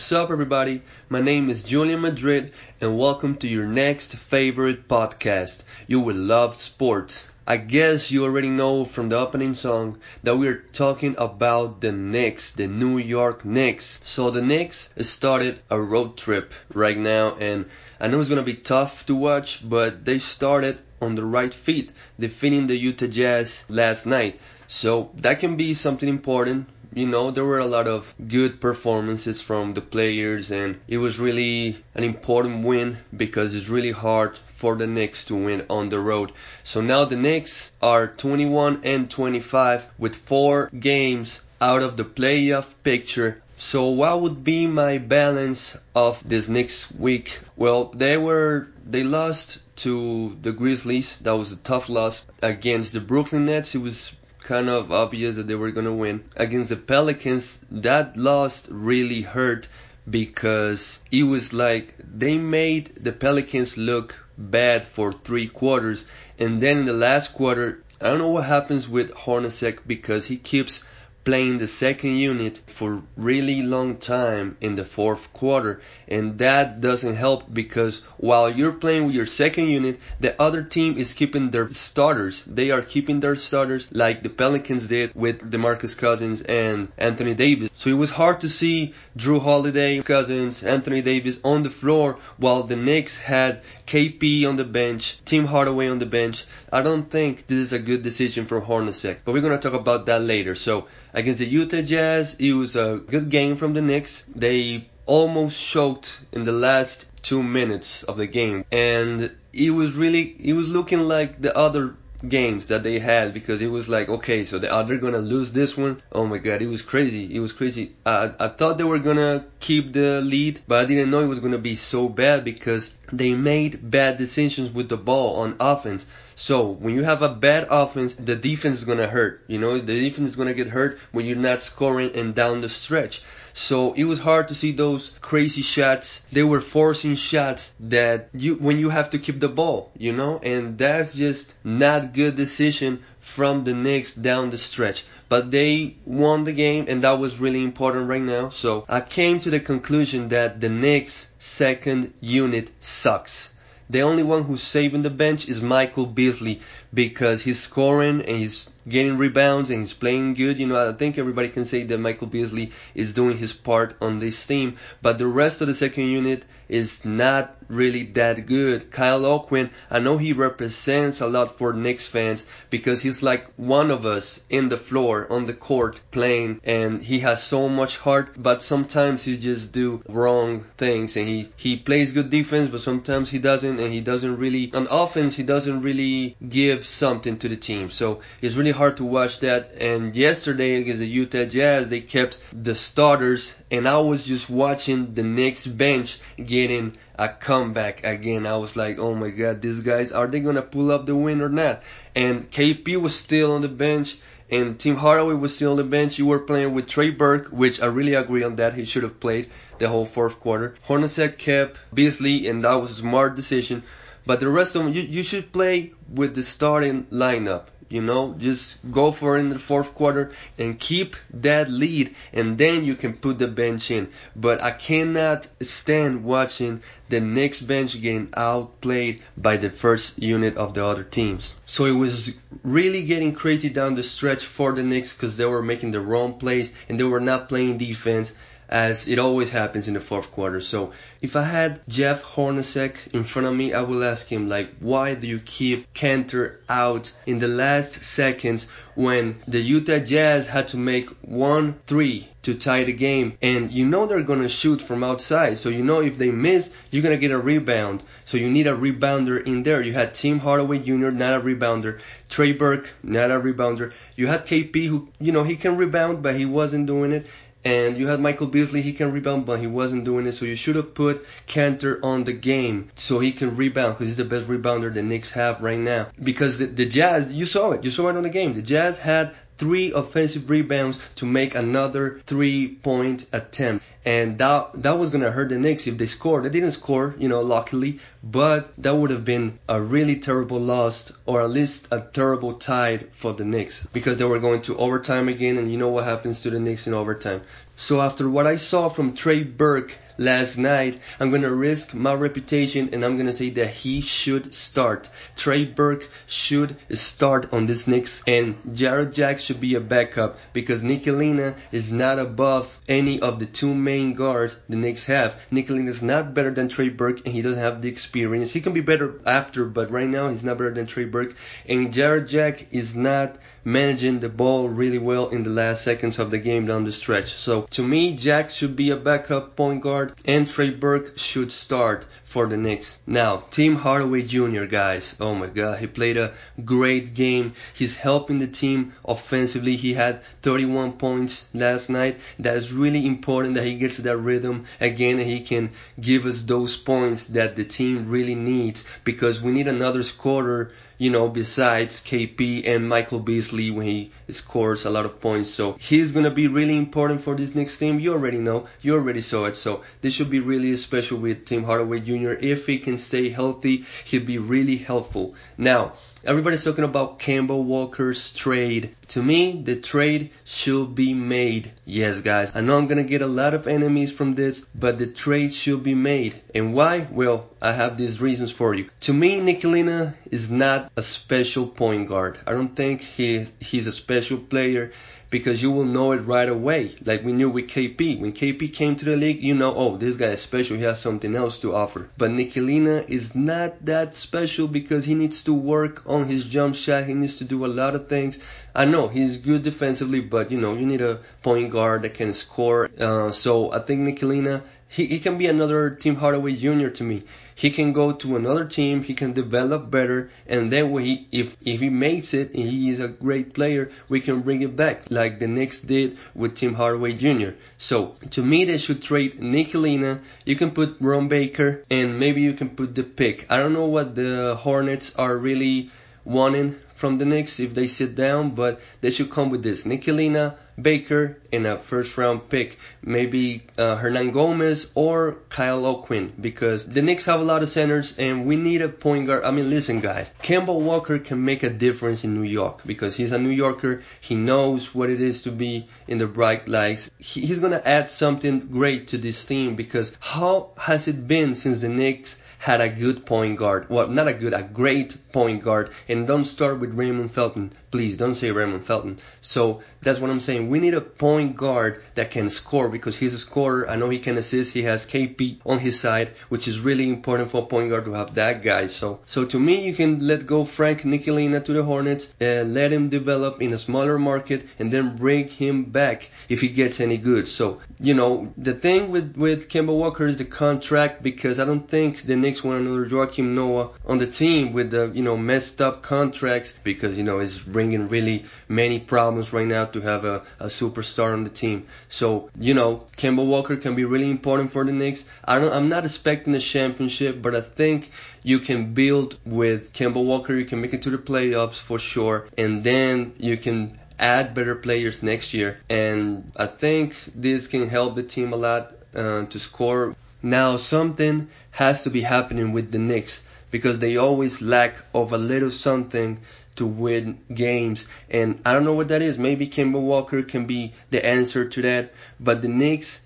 What's up, everybody? My name is Julian Madrid, and welcome to your next favorite podcast. You will love sports. I guess you already know from the opening song that we're talking about the Knicks, the New York Knicks. So the Knicks started a road trip right now, and I know it's gonna be tough to watch, but they started on the right feet, defeating the Utah Jazz last night. So that can be something important you know, there were a lot of good performances from the players, and it was really an important win because it's really hard for the Knicks to win on the road. So now the Knicks are 21 and 25 with four games out of the playoff picture. So what would be my balance of this next week? Well, they were they lost to the Grizzlies. That was a tough loss against the Brooklyn Nets. It was kind of obvious that they were going to win. Against the Pelicans, that loss really hurt because it was like they made the Pelicans look bad for three quarters, and then in the last quarter, I don't know what happens with Hornacek because he keeps playing the second unit for really long time in the fourth quarter and that doesn't help because while you're playing with your second unit the other team is keeping their starters. They are keeping their starters like the Pelicans did with DeMarcus Cousins and Anthony Davis. So it was hard to see Jrue Holiday Cousins Anthony Davis on the floor while the Knicks had KP on the bench Tim Hardaway on the bench. I don't think this is a good decision for Hornacek but we're going to talk about that later. So Against the Utah Jazz, it was a good game from the Knicks. They almost choked in the last two minutes of the game, and it was really it was looking like the other games that they had because it was like okay so they are they gonna lose this one. Oh my god it was crazy. It was crazy. I, I thought they were gonna keep the lead but I didn't know it was gonna be so bad because they made bad decisions with the ball on offense. So when you have a bad offense the defense is gonna hurt you know? The defense is gonna get hurt when you're not scoring and down the stretch. So it was hard to see those crazy shots. They were forcing shots that you when you have to keep the ball, you know, and that's just not good decision from the Knicks down the stretch. But they won the game and that was really important right now. So I came to the conclusion that the Knicks second unit sucks. The only one who's saving the bench is Michael Beasley because he's scoring and he's getting rebounds and he's playing good. You know, I think everybody can say that Michael Beasley is doing his part on this team, but the rest of the second unit is not really that good. Kyle O'Quinn, I know he represents a lot for Knicks fans because he's like one of us in the floor, on the court, playing, and he has so much heart, but sometimes he just do wrong things and he, he plays good defense, but sometimes he doesn't, and he doesn't really, on offense, he doesn't really give something to the team. So it's really hard to watch that. And yesterday against the Utah Jazz, they kept the starters, and I was just watching the Knicks bench getting a comeback again. I was like, oh my god, these guys, are they gonna pull up the win or not? And KP was still on the bench. And Tim Hardaway was still on the bench. You were playing with Trey Burke, which I really agree on that. He should have played the whole fourth quarter. Hornacek kept Beasley, and that was a smart decision. But the rest of them, you, you should play with the starting lineup. You know, just go for it in the fourth quarter and keep that lead, and then you can put the bench in. But I cannot stand watching the Knicks bench getting outplayed by the first unit of the other teams. So it was really getting crazy down the stretch for the Knicks because they were making the wrong plays and they were not playing defense as it always happens in the fourth quarter. So if I had Jeff Hornacek in front of me, I will ask him like, why do you keep Kanter out in the last seconds when the Utah Jazz had to make one three to tie the game? And you know they're gonna shoot from outside so you know if they miss you're gonna get a rebound. So you need a rebounder in there. You had Tim Hardaway Jr. not a rebounder. Trey Burke not a rebounder. You had KP who you know he can rebound but he wasn't doing it and you had Michael Beasley, he can rebound, but he wasn't doing it. So you should have put Kanter on the game so he can rebound because he's the best rebounder the Knicks have right now. Because the, the Jazz, you saw it, you saw it on the game. The Jazz had three offensive rebounds to make another three point attempt and that that was gonna hurt the Knicks if they scored. They didn't score, you know, luckily, but that would have been a really terrible loss, or at least a terrible tie for the Knicks, because they were going to overtime again, and you know what happens to the Knicks in overtime. So after what I saw from Trey Burke last night, I'm gonna risk my reputation and I'm gonna say that he should start. Trey Burke should start on this Knicks and Jarrett Jack should be a backup because Ntilikina is not above any of the two main guards the Knicks have. Ntilikina is not better than Trey Burke and he doesn't have the experience. He can be better after, but right now he's not better than Trey Burke. And Jarrett Jack is not managing the ball really well in the last seconds of the game down the stretch. So to me, Jack should be a backup point guard and Trey Burke should start for the Knicks. Now, Tim Hardaway Jr., guys. Oh my god, he played a great game. He's helping the team offensively. He had 31 points last night. That's really important that he gets that rhythm again and he can give us those points that the team really needs because we need another scorer you know, besides KP and Michael Beasley when he scores a lot of points. So he's gonna be really important for this next team. You already know, you already saw it. So this should be really special with Tim Hardaway Jr. If he can stay healthy, he'd be really helpful. Now, Everybody's talking about Kemba Walker's trade. To me, the trade should be made. Yes, guys, I know I'm gonna get a lot of enemies from this, but the trade should be made. And why? Well, I have these reasons for you. To me, Ntilikina is not a special point guard. I don't think he he's a special player because you will know it right away. Like we knew with KP. When KP came to the league, you know, oh, this guy is special. He has something else to offer. But Ntilikina is not that special because he needs to work on his jump shot. He needs to do a lot of things. I know he's good defensively, but you know, you need a point guard that can score. Uh, so I think Ntilikina he, he can be another Tim Hardaway Jr. to me. He can go to another team, he can develop better, and then when he, if if he makes it and he is a great player, we can bring it back like the Knicks did with Tim Hardaway Jr. So to me, they should trade Ntilikina. You can put Ron Baker, and maybe you can put the pick. I don't know what the Hornets are really wanting from the Knicks if they sit down, but they should come with this. Ntilikina, Baker, and a first round pick. Maybe uh, Hernangomez or Kyle O'Quinn because the Knicks have a lot of centers and we need a point guard. I mean, listen, guys, Kemba Walker can make a difference in New York because he's a New Yorker. He knows what it is to be in the bright lights. He, he's going to add something great to this team because how has it been since the Knicks had a good point guard. Well, not a good, a great point guard. And don't start with Raymond Felton. Please don't say Raymond Felton. So that's what I'm saying. We need a point guard that can score because he's a scorer. I know he can assist. He has KP on his side, which is really important for a point guard to have that guy. So, so to me, you can let go Frank Ntilikina to the Hornets, and let him develop in a smaller market, and then bring him back if he gets any good. So, you know, the thing with with Kemba Walker is the contract because I don't think the Knicks want another Joakim Noah on the team with the you know messed up contracts because you know it's bringing really many problems right now to have a, a superstar on the team. So you know Kemba Walker can be really important for the Knicks. I don't, I'm not expecting a championship, but I think you can build with Kemba Walker. You can make it to the playoffs for sure, and then you can add better players next year. And I think this can help the team a lot uh, to score now something has to be happening with the Knicks because they always lack of a little something to win games and I don't know what that is. Maybe Kemba Walker can be the answer to that, but the Knicks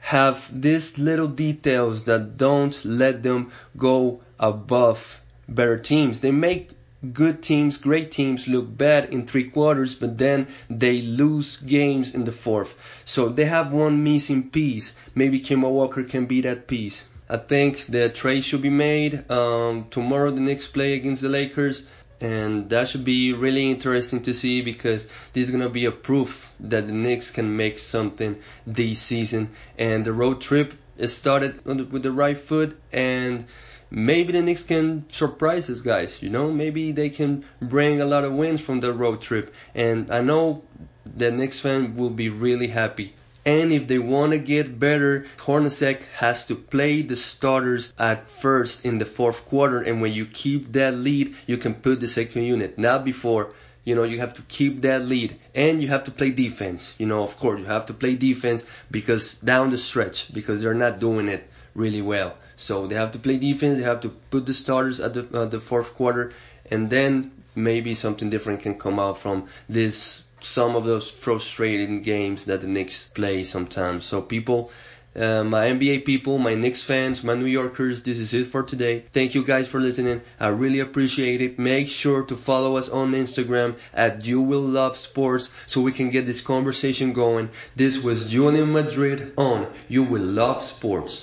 have these little details that don't let them go above better teams. They make good teams, great teams look bad in three quarters, but then they lose games in the fourth. So they have one missing piece. Maybe Kemba Walker can be that piece. I think the trade should be made. Um, tomorrow the Knicks play against the Lakers, and that should be really interesting to see because this is gonna be a proof that the Knicks can make something this season. And the road trip started with the right foot and maybe the Knicks can surprise us guys. You know, maybe they can bring a lot of wins from the road trip. And I know the Knicks fan will be really happy. And if they want to get better, Hornacek has to play the starters at first in the fourth quarter. And when you keep that lead, you can put the second unit, not before you know, you have to keep that lead and you have to play defense. You know, of course, you have to play defense because down the stretch, because they're not doing it really well. So they have to play defense. They have to put the starters at the uh, the fourth quarter, and then maybe something different can come out from this. Some of those frustrating games that the Knicks play sometimes. So people, uh, my NBA people, my Knicks fans, my New Yorkers, this is it for today. Thank you guys for listening. I really appreciate it. Make sure to follow us on Instagram at You Will Love Sports so we can get this conversation going. This was Julian Madrid on You Will Love Sports.